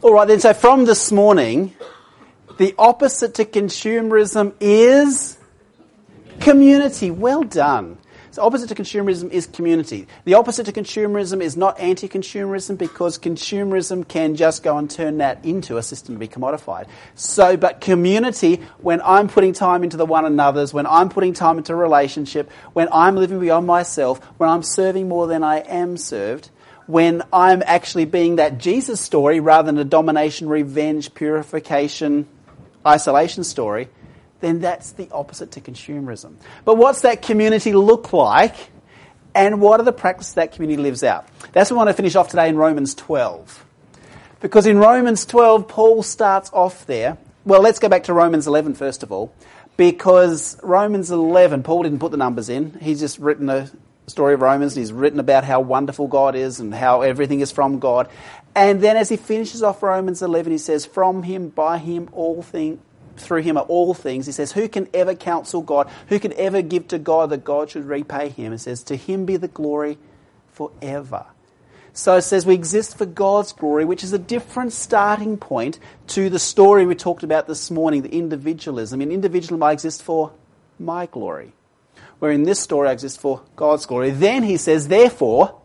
All right, then, so from this morning, the opposite to consumerism is community. Well done. So, opposite to consumerism is community. The opposite to consumerism is not anti consumerism because consumerism can just go and turn that into a system to be commodified. So, but community, when I'm putting time into the one another's, when I'm putting time into a relationship, when I'm living beyond myself, when I'm serving more than I am served, when I'm actually being that Jesus story rather than a domination, revenge, purification, isolation story, then that's the opposite to consumerism. But what's that community look like? And what are the practices that community lives out? That's what I want to finish off today in Romans 12. Because in Romans 12, Paul starts off there. Well, let's go back to Romans 11 first of all. Because Romans 11, Paul didn't put the numbers in. He's just written a story of Romans. He's written about how wonderful God is and how everything is from God. And then as he finishes off Romans 11, he says, From him, by him, all things, through him are all things. He says, Who can ever counsel God? Who can ever give to God that God should repay him? He says, To him be the glory forever. So it says we exist for God's glory, which is a different starting point to the story we talked about this morning, the individualism. In individualism, I exist for my glory where in this story exists for God's glory. Then he says, therefore,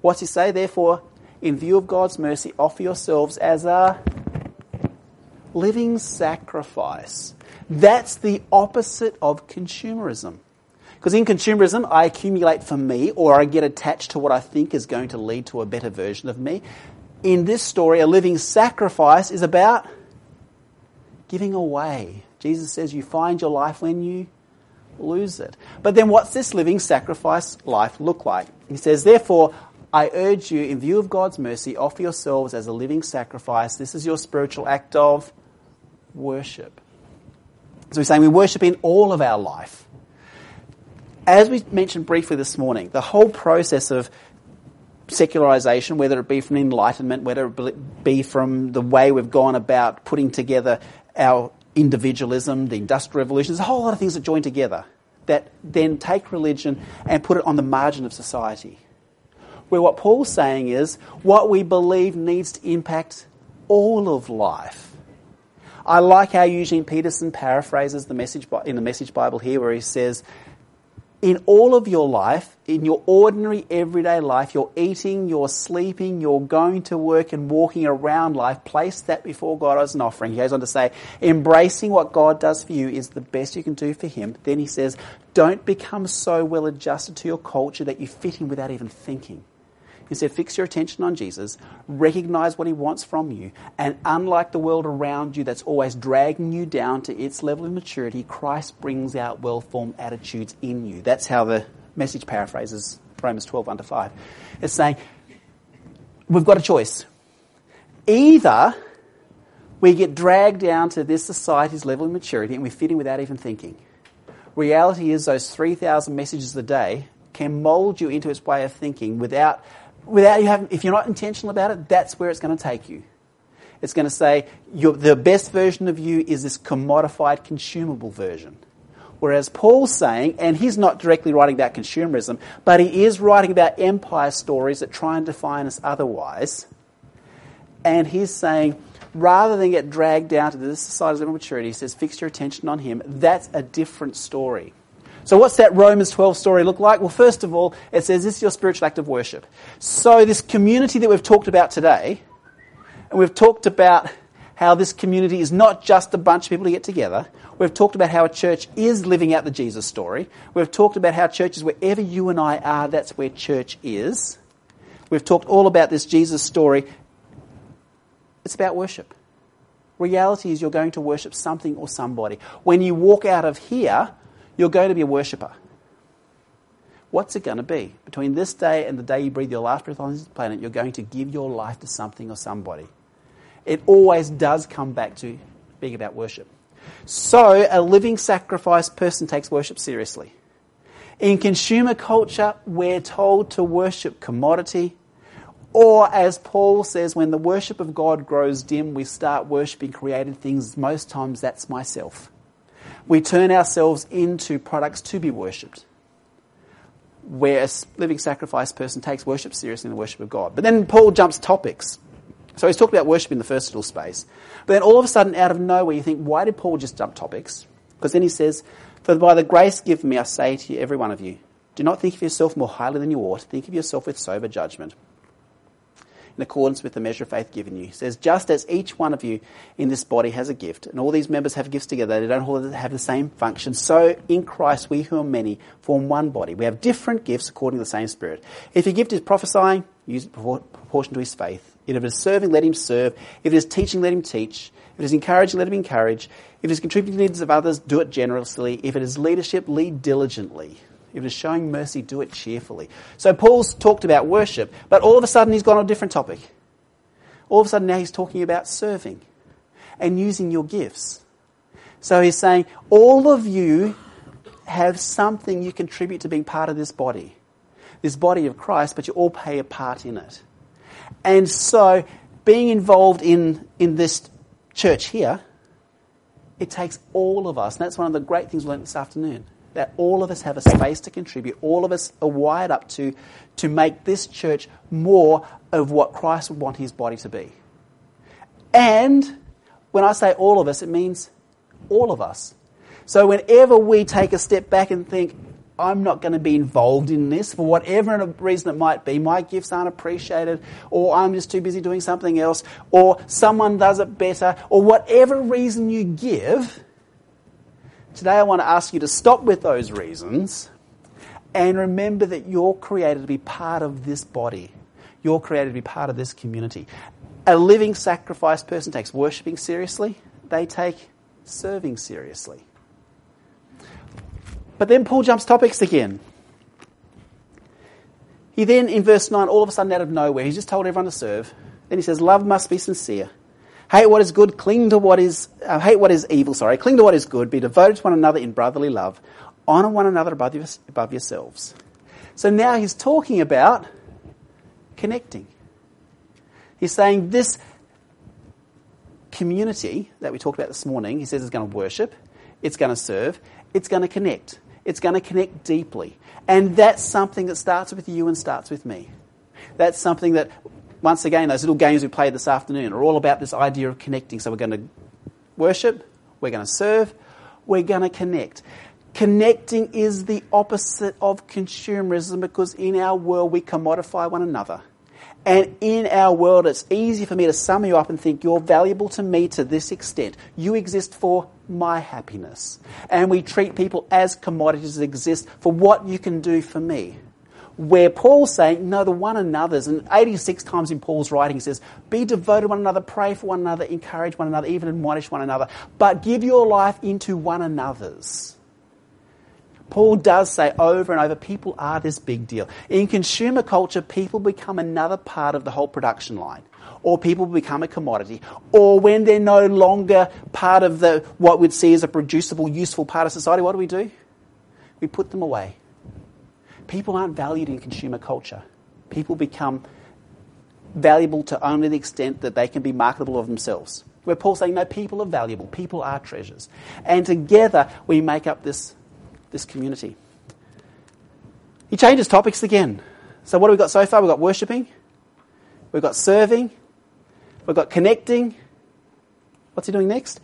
what's he say? Therefore, in view of God's mercy, offer yourselves as a living sacrifice. That's the opposite of consumerism. Because in consumerism, I accumulate for me or I get attached to what I think is going to lead to a better version of me. In this story, a living sacrifice is about giving away. Jesus says you find your life when you lose it. But then what's this living sacrifice life look like? He says, therefore, I urge you, in view of God's mercy, offer yourselves as a living sacrifice. This is your spiritual act of worship. So he's saying we worship in all of our life. As we mentioned briefly this morning, the whole process of secularization, whether it be from enlightenment, whether it be from the way we've gone about putting together our individualism, the Industrial Revolution. There's a whole lot of things that join together that then take religion and put it on the margin of society. Where what Paul's saying is what we believe needs to impact all of life. I like how Eugene Peterson paraphrases the message in the Message Bible here, where he says, in all of your life, in your ordinary everyday life, you're eating, you're sleeping, you're going to work and walking around life, place that before God as an offering. He goes on to say, embracing what God does for you is the best you can do for Him. Then he says, don't become so well adjusted to your culture that you fit in without even thinking. Instead, fix your attention on Jesus, recognize what he wants from you, and unlike the world around you that's always dragging you down to its level of maturity, Christ brings out well formed attitudes in you. That's how the message paraphrases Romans 12 under 5. It's saying, we've got a choice. Either we get dragged down to this society's level of maturity and we fit in without even thinking. Reality is, those 3,000 messages a day can mold you into its way of thinking without without you having, if you're not intentional about it, that's where it's going to take you. It's going to say the best version of you is this commodified, consumable version. Whereas Paul's saying, and he's not directly writing about consumerism, but he is writing about empire stories that try and define us otherwise. And he's saying, rather than get dragged down to this society's level of maturity, he says, fix your attention on him. That's a different story. So what's that Romans 12 story look like? Well, first of all, it says this is your spiritual act of worship. So this community that we've talked about today, and we've talked about how this community is not just a bunch of people to get together. We've talked about how a church is living out the Jesus story. We've talked about how churches, wherever you and I are, that's where church is. We've talked all about this Jesus story. It's about worship. Reality is you're going to worship something or somebody. When you walk out of here, you're going to be a worshipper. What's it going to be? Between this day and the day you breathe your last breath on this planet, you're going to give your life to something or somebody. It always does come back to being about worship. So, a living sacrifice person takes worship seriously. In consumer culture, we're told to worship commodity, or as Paul says, when the worship of God grows dim, we start worshipping created things. Most times that's myself we turn ourselves into products to be worshipped. Where a living sacrifice person takes worship seriously in the worship of God. But then Paul jumps topics. So he's talking about worship in the first little space. But then all of a sudden, out of nowhere, you think, why did Paul just jump topics? Because then he says, For by the grace given me, I say to you, every one of you, do not think of yourself more highly than you ought. Think of yourself with sober judgment in accordance with the measure of faith given you. He says, just as each one of you in this body has a gift, and all these members have gifts together, they don't all have the same function. So in Christ, we who are many form one body. We have different gifts according to the same Spirit. If your gift is prophesying, use it proportion to his faith. If it is serving, let him serve. If it is teaching, let him teach. If it is encouraging, let him encourage. If it is contributing to the needs of others, do it generously. If it is leadership, lead diligently. If it is showing mercy, do it cheerfully. So Paul's talked about worship, but all of a sudden he's gone on a different topic. All of a sudden now he's talking about serving and using your gifts. So he's saying, all of you have something you contribute to being part of this body, this body of Christ, but you all play a part in it. And so being involved in, in this church here, it takes all of us. And that's one of the great things we learned this afternoon that all of us have a space to contribute. All of us are wired up to, to make this church more of what Christ would want his body to be. And when I say all of us, it means all of us. So whenever we take a step back and think, I'm not going to be involved in this for whatever reason it might be. My gifts aren't appreciated, or I'm just too busy doing something else, or someone does it better, or whatever reason you give, Today I want to ask you to stop with those reasons and remember that you're created to be part of this body. You're created to be part of this community. A living sacrifice person takes worshipping seriously, they take serving seriously. But then Paul jumps topics again. He then, in verse 9, all of a sudden out of nowhere, he's just told everyone to serve. Then he says, Love must be sincere. Hate what is good, cling to what is, uh, hate what is evil, sorry, cling to what is good, be devoted to one another in brotherly love, honour one another above, your, above yourselves. So now he's talking about connecting. He's saying this community that we talked about this morning, he says is going to worship, it's going to serve, it's going to connect. It's going to connect deeply. And that's something that starts with you and starts with me. That's something that once again, those little games we played this afternoon are all about this idea of connecting. So we're going to worship, we're going to serve, we're going to connect. Connecting is the opposite of consumerism because in our world we commodify one another. And in our world, it's easy for me to sum you up and think you're valuable to me to this extent. You exist for my happiness. And we treat people as commodities that exist for what you can do for me where Paul's saying, no, the one another's. And 86 times in Paul's writing, says, be devoted to one another, pray for one another, encourage one another, even admonish one another, but give your life into one another's. Paul does say over and over, people are this big deal. In consumer culture, people become another part of the whole production line. Or people become a commodity. Or when they're no longer part of the, what we'd see as a producible, useful part of society, what do we do? We put them away people aren't valued in consumer culture. People become valuable to only the extent that they can be marketable of themselves. Where Paul's saying, no, people are valuable, people are treasures. And together we make up this, this community. He changes topics again. So, what have we got so far? We've got worshipping, we've got serving, we've got connecting. What's he doing next?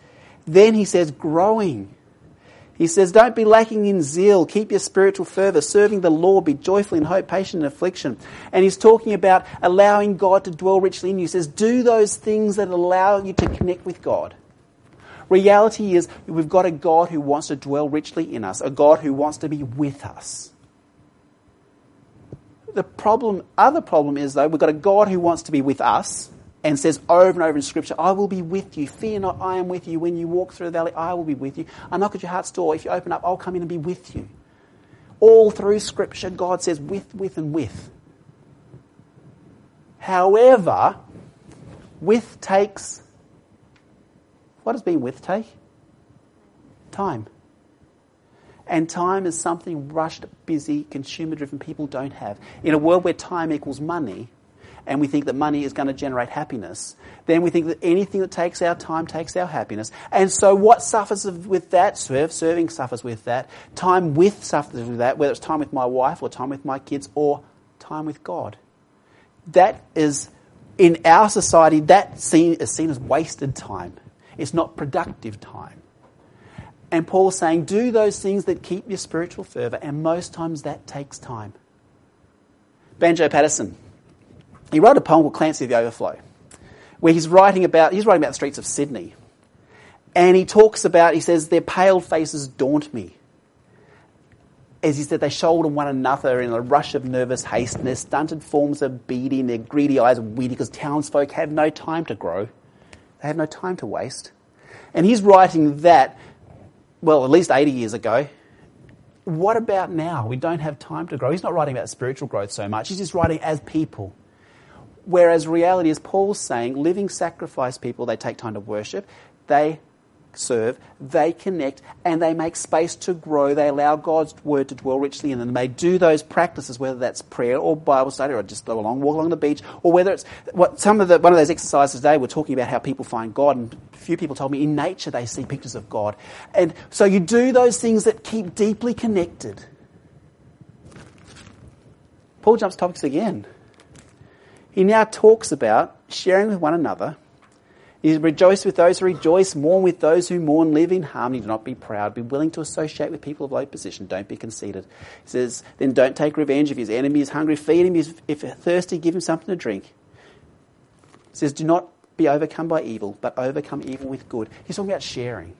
Then he says, growing. He says, Don't be lacking in zeal. Keep your spiritual fervour, serving the Lord. Be joyful in hope, patient in affliction. And he's talking about allowing God to dwell richly in you. He says, Do those things that allow you to connect with God. Reality is, we've got a God who wants to dwell richly in us, a God who wants to be with us. The problem, other problem is, though, we've got a God who wants to be with us and says over and over in Scripture, I will be with you. Fear not, I am with you. When you walk through the valley, I will be with you. I knock at your heart's door. If you open up, I'll come in and be with you. All through Scripture, God says with, with, and with. However, with takes. What does being with take? Time. And time is something rushed, busy, consumer driven people don't have. In a world where time equals money, and we think that money is going to generate happiness, then we think that anything that takes our time takes our happiness. And so what suffers with that? Serve, serving suffers with that. Time with suffers with that, whether it's time with my wife or time with my kids or time with God. That is in our society, that seen, is seen as wasted time. It's not productive time. And Paul's saying, do those things that keep your spiritual fervour, and most times that takes time. Banjo Paterson, he wrote a poem called Clancy the Overflow, where he's writing about, he's writing about the streets of Sydney. And he talks about, he says, their pale faces daunt me as he said, they shoulder one another in a rush of nervous haste, and their stunted forms are beady, and their greedy eyes are weedy, because townsfolk have no time to grow. They have no time to waste. And he's writing that, well, at least 80 years ago. What about now? We don't have time to grow. He's not writing about spiritual growth so much, he's just writing as people. Whereas reality is, Paul's saying, living sacrifice people, they take time to worship, they serve, they connect, and they make space to grow. They allow God's word to dwell richly in them. They do those practices, whether that's prayer or Bible study or just go long walk along the beach, or whether it's what some of the one of those exercises today. We're talking about how people find God, and a few people told me in nature they see pictures of God, and so you do those things that keep deeply connected. Paul jumps topics again. He now talks about sharing with one another you rejoice with those who rejoice, mourn with those who mourn, live in harmony, do not be proud, be willing to associate with people of low position, don't be conceited. He says, then don't take revenge. If his enemy is hungry, feed him. If thirsty, give him something to drink. He says, do not be overcome by evil, but overcome evil with good. He's talking about sharing.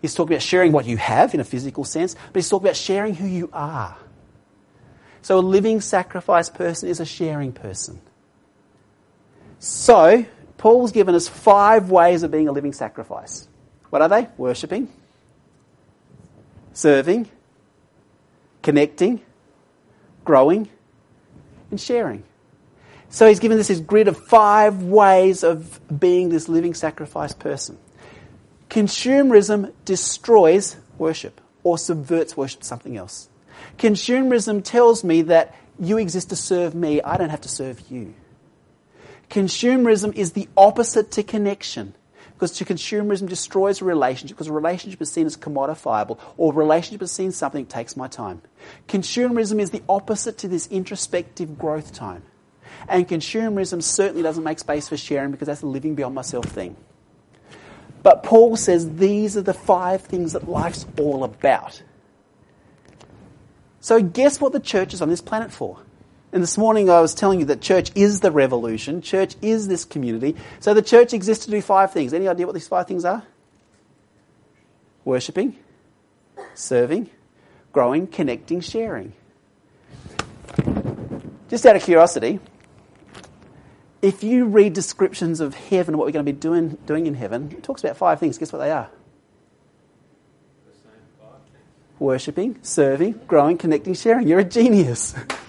He's talking about sharing what you have in a physical sense, but he's talking about sharing who you are. So a living sacrifice person is a sharing person. So, Paul's given us five ways of being a living sacrifice. What are they? Worshipping, serving, connecting, growing, and sharing. So he's given us this grid of five ways of being this living sacrifice person. Consumerism destroys worship or subverts worship to something else. Consumerism tells me that you exist to serve me, I don't have to serve you. Consumerism is the opposite to connection. Because to consumerism destroys a relationship because a relationship is seen as commodifiable or a relationship is seen something that takes my time. Consumerism is the opposite to this introspective growth time. And consumerism certainly doesn't make space for sharing because that's a living beyond myself thing. But Paul says these are the five things that life's all about. So guess what the church is on this planet for? And this morning I was telling you that church is the revolution. Church is this community. So the church exists to do five things. Any idea what these five things are? Worshipping, serving, growing, connecting, sharing. Just out of curiosity, if you read descriptions of heaven, what we're going to be doing, doing in heaven, it talks about five things. Guess what they are? Worshipping, serving, growing, connecting, sharing. You're a genius.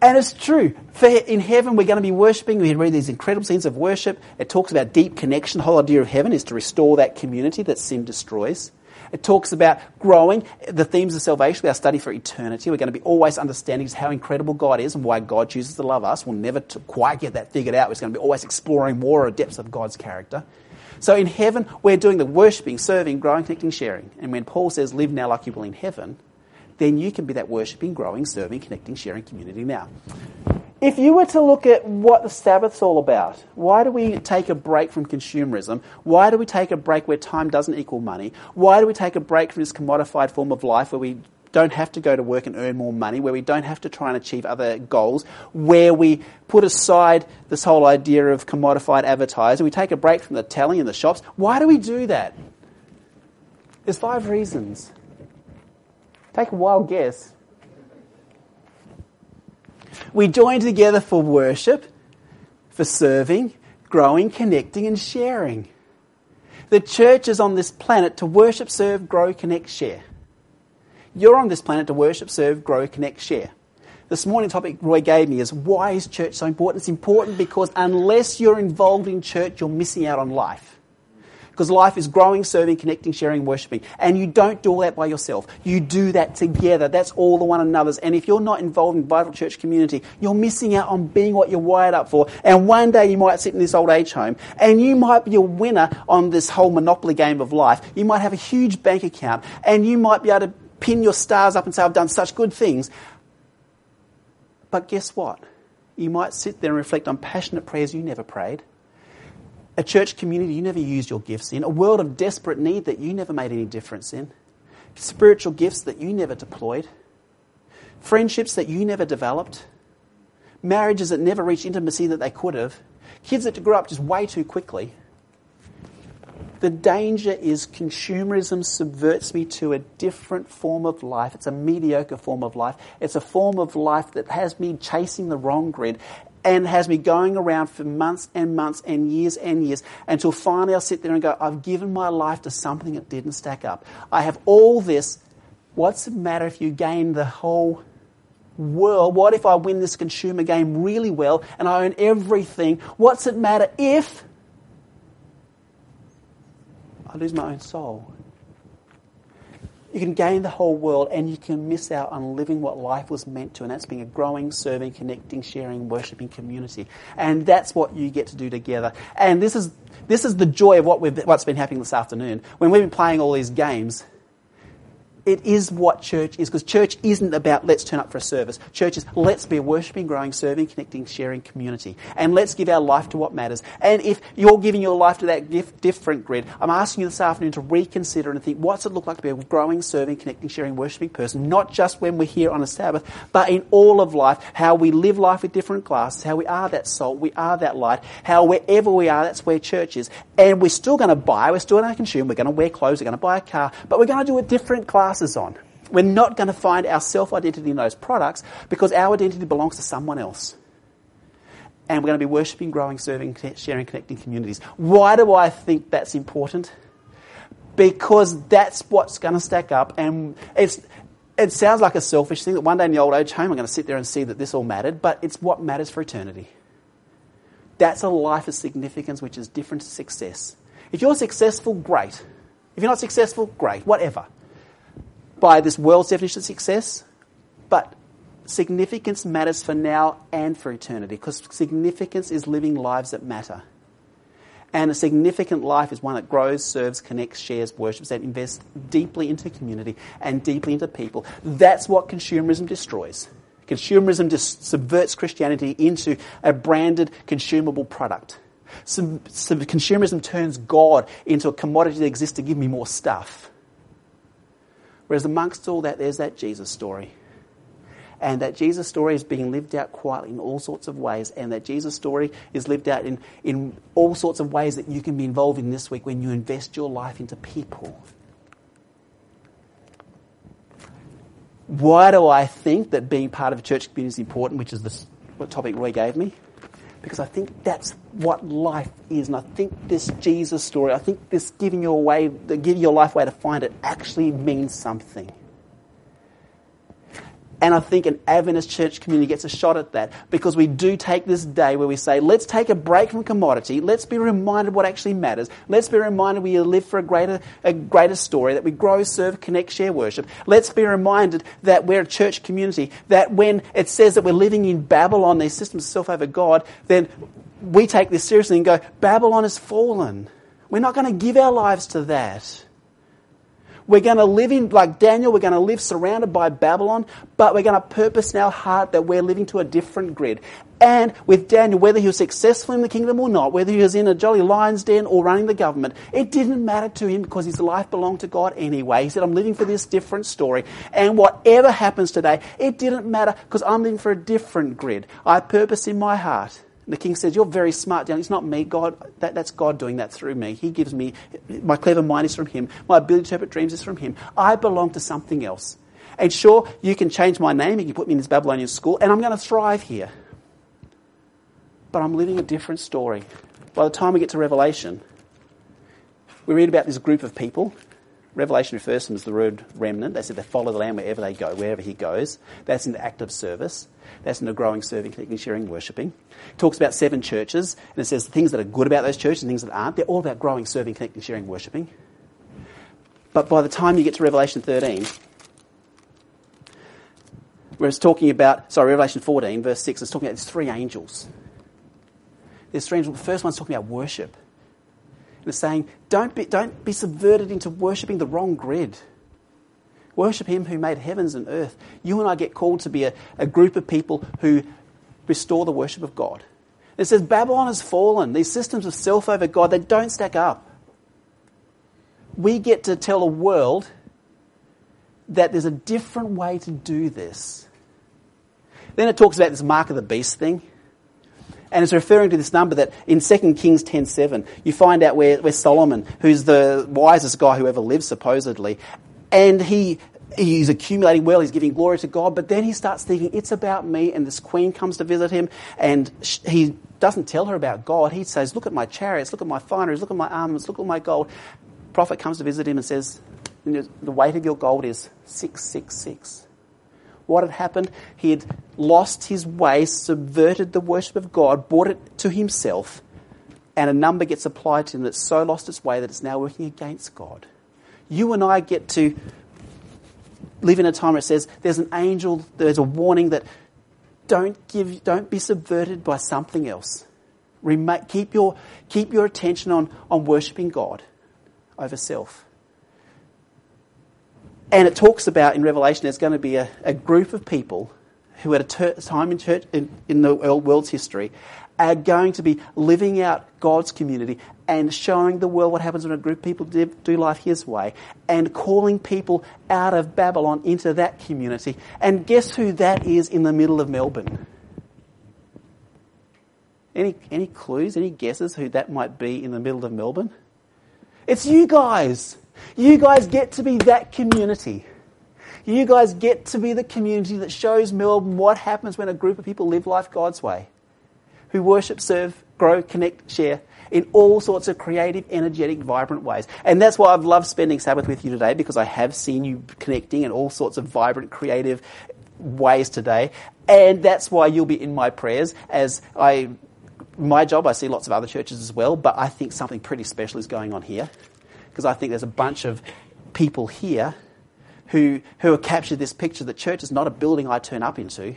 And it's true. For in heaven, we're going to be worshipping. We read these incredible scenes of worship. It talks about deep connection. The whole idea of heaven is to restore that community that sin destroys. It talks about growing the themes of salvation. Are study for eternity. We're going to be always understanding how incredible God is and why God chooses to love us. We'll never quite get that figured out. We're going to be always exploring more depths of God's character. So in heaven, we're doing the worshipping, serving, growing, connecting, sharing. And when Paul says, live now like you will in heaven, then you can be that worshipping, growing, serving, connecting, sharing community now. If you were to look at what the Sabbath's all about, why do we take a break from consumerism? Why do we take a break where time doesn't equal money? Why do we take a break from this commodified form of life where we don't have to go to work and earn more money, where we don't have to try and achieve other goals, where we put aside this whole idea of commodified advertising, we take a break from the telling in the shops. Why do we do that? There's five reasons. Take a wild guess. We join together for worship, for serving, growing, connecting, and sharing. The church is on this planet to worship, serve, grow, connect, share. You're on this planet to worship, serve, grow, connect, share. This morning topic Roy gave me is why is church so important? It's important because unless you're involved in church, you're missing out on life. Because life is growing, serving, connecting, sharing, worshipping. And you don't do all that by yourself. You do that together. That's all the one another's. And if you're not involved in vital church community, you're missing out on being what you're wired up for. And one day you might sit in this old age home and you might be a winner on this whole monopoly game of life. You might have a huge bank account and you might be able to pin your stars up and say, I've done such good things. But guess what? You might sit there and reflect on passionate prayers you never prayed. A church community you never used your gifts in. A world of desperate need that you never made any difference in. Spiritual gifts that you never deployed. Friendships that you never developed. Marriages that never reached intimacy that they could have. Kids that grew up just way too quickly. The danger is consumerism subverts me to a different form of life. It's a mediocre form of life. It's a form of life that has me chasing the wrong grid and has me going around for months and months and years and years until finally I'll sit there and go, I've given my life to something that didn't stack up. I have all this. What's the matter if you gain the whole world? What if I win this consumer game really well and I own everything? What's it matter if I lose my own soul. You can gain the whole world and you can miss out on living what life was meant to, and that's being a growing, serving, connecting, sharing, worshipping community. And that's what you get to do together. And this is, this is the joy of what we've, what's been happening this afternoon. When we've been playing all these games, it is what church is because church isn't about let's turn up for a service. Church is let's be a worshipping, growing, serving, connecting, sharing community. And let's give our life to what matters. And if you're giving your life to that different grid, I'm asking you this afternoon to reconsider and think what's it look like to be a growing, serving, connecting, sharing, worshipping person, not just when we're here on a Sabbath, but in all of life, how we live life with different glasses, how we are that salt, we are that light, how wherever we are, that's where church is. And we're still going to buy, we're still going to consume, we're going to wear clothes, we're going to buy a car, but we're going to do it different classes on. We're not going to find our self identity in those products because our identity belongs to someone else. And we're going to be worshipping, growing, serving, sharing, connecting communities. Why do I think that's important? Because that's what's going to stack up. And it's, it sounds like a selfish thing that one day in the old age home I'm going to sit there and see that this all mattered, but it's what matters for eternity. That's a life of significance which is different to success. If you're successful, great. If you're not successful, great. Whatever by this world's definition of success, but significance matters for now and for eternity because significance is living lives that matter. And a significant life is one that grows, serves, connects, shares, worships, and invests deeply into community and deeply into people. That's what consumerism destroys. Consumerism just subverts Christianity into a branded, consumable product. Some, some consumerism turns God into a commodity that exists to give me more stuff. Whereas amongst all that, there's that Jesus story. And that Jesus story is being lived out quietly in all sorts of ways. And that Jesus story is lived out in, in all sorts of ways that you can be involved in this week when you invest your life into people. Why do I think that being part of a church community is important, which is the topic Roy gave me? because I think that's what life is. And I think this Jesus story, I think this giving your way, giving your life away to find it actually means something. And I think an Adventist church community gets a shot at that because we do take this day where we say, let's take a break from commodity. Let's be reminded what actually matters. Let's be reminded we live for a greater, a greater story, that we grow, serve, connect, share, worship. Let's be reminded that we're a church community, that when it says that we're living in Babylon, these systems of self over God, then we take this seriously and go, Babylon has fallen. We're not going to give our lives to that. We're going to live in, like Daniel, we're going to live surrounded by Babylon, but we're going to purpose in our heart that we're living to a different grid. And with Daniel, whether he was successful in the kingdom or not, whether he was in a jolly lion's den or running the government, it didn't matter to him because his life belonged to God anyway. He said, I'm living for this different story. And whatever happens today, it didn't matter because I'm living for a different grid. I purpose in my heart and the king says, You're very smart, Daniel. It's not me, God. That, that's God doing that through me. He gives me, my clever mind is from Him. My ability to interpret dreams is from Him. I belong to something else. And sure, you can change my name, and you can put me in this Babylonian school, and I'm going to thrive here. But I'm living a different story. By the time we get to Revelation, we read about this group of people. Revelation refers to them as the word remnant. They said they follow the Lamb wherever they go, wherever he goes. That's in the act of service. That's in the growing, serving, connecting, sharing, worshipping. It talks about seven churches, and it says things that are good about those churches and things that aren't. They're all about growing, serving, connecting, sharing, worshipping. But by the time you get to Revelation 13, where it's talking about, sorry, Revelation 14, verse 6, it's talking about these three angels. There's three angels. The first one's talking about worship. And it's saying, don't be, don't be subverted into worshipping the wrong grid. Worship Him who made heavens and earth. You and I get called to be a, a group of people who restore the worship of God. It says Babylon has fallen. These systems of self over God, they don't stack up. We get to tell a world that there's a different way to do this. Then it talks about this mark of the beast thing. And it's referring to this number that in 2 Kings 10.7, you find out where, where Solomon, who's the wisest guy who ever lived, supposedly, and he he's accumulating well, he's giving glory to God, but then he starts thinking, it's about me, and this queen comes to visit him, and he doesn't tell her about God. He says, look at my chariots, look at my fineries, look at my armaments, look at my gold. Prophet comes to visit him and says, the weight of your gold is 666. What had happened? He had lost his way, subverted the worship of God, brought it to himself, and a number gets applied to him that's so lost its way that it's now working against God. You and I get to live in a time where it says there's an angel, there's a warning that don't give, don't be subverted by something else. Keep your keep your attention on on worshiping God over self. And it talks about in Revelation there's going to be a, a group of people who at a ter- time in, church, in, in the world's history are going to be living out God's community and showing the world what happens when a group of people do, life His way and calling people out of Babylon into that community. And guess who that is in the middle of Melbourne? Any, any clues, any guesses who that might be in the middle of Melbourne? It's you guys. You guys get to be that community. You guys get to be the community that shows Melbourne what happens when a group of people live life God's way, who worship, serve, grow, connect, share in all sorts of creative, energetic, vibrant ways. And that's why I've loved spending Sabbath with you today because I have seen you connecting in all sorts of vibrant, creative ways today. And that's why you'll be in my prayers as I my job, I see lots of other churches as well, but I think something pretty special is going on here because I think there's a bunch of people here who, who have captured this picture that church is not a building I turn up into.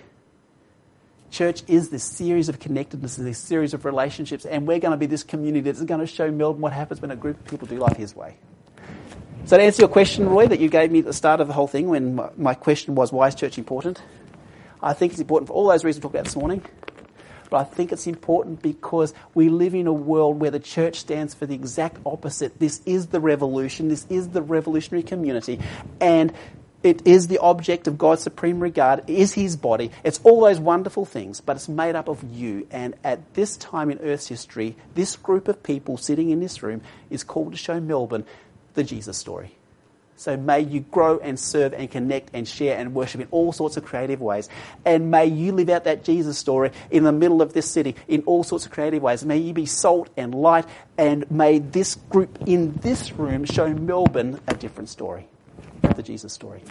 Church is this series of connectedness, this series of relationships, and we're going to be this community that's going to show Melbourne what happens when a group of people do life his way. So to answer your question, Roy, that you gave me at the start of the whole thing when my question was, why is church important? I think it's important for all those reasons we talked about this morning. But I think it's important because we live in a world where the church stands for the exact opposite. This is the revolution. This is the revolutionary community. And it is the object of God's supreme regard, it is His body. It's all those wonderful things, but it's made up of you. And at this time in Earth's history, this group of people sitting in this room is called to show Melbourne the Jesus story. So may you grow and serve and connect and share and worship in all sorts of creative ways. And may you live out that Jesus story in the middle of this city in all sorts of creative ways. May you be salt and light. And may this group in this room show Melbourne a different story, the Jesus story.